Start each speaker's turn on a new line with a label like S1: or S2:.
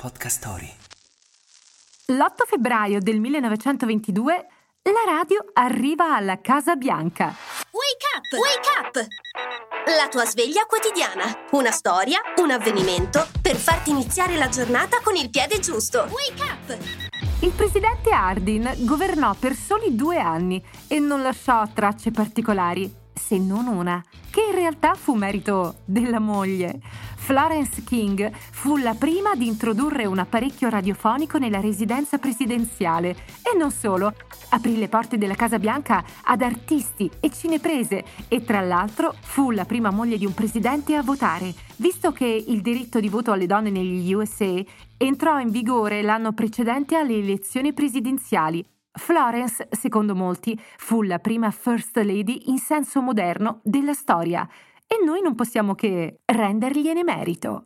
S1: Podcast Story.
S2: L'8 febbraio del 1922 la radio arriva alla Casa Bianca.
S3: Wake up! Wake up! La tua sveglia quotidiana. Una storia, un avvenimento per farti iniziare la giornata con il piede giusto. Wake up!
S2: Il presidente Hardin governò per soli due anni e non lasciò tracce particolari, se non una, che in realtà fu merito della moglie. Florence King fu la prima ad introdurre un apparecchio radiofonico nella residenza presidenziale e non solo, aprì le porte della Casa Bianca ad artisti e cineprese e tra l'altro fu la prima moglie di un presidente a votare, visto che il diritto di voto alle donne negli USA entrò in vigore l'anno precedente alle elezioni presidenziali. Florence, secondo molti, fu la prima First Lady in senso moderno della storia e noi non possiamo che rendergliene merito.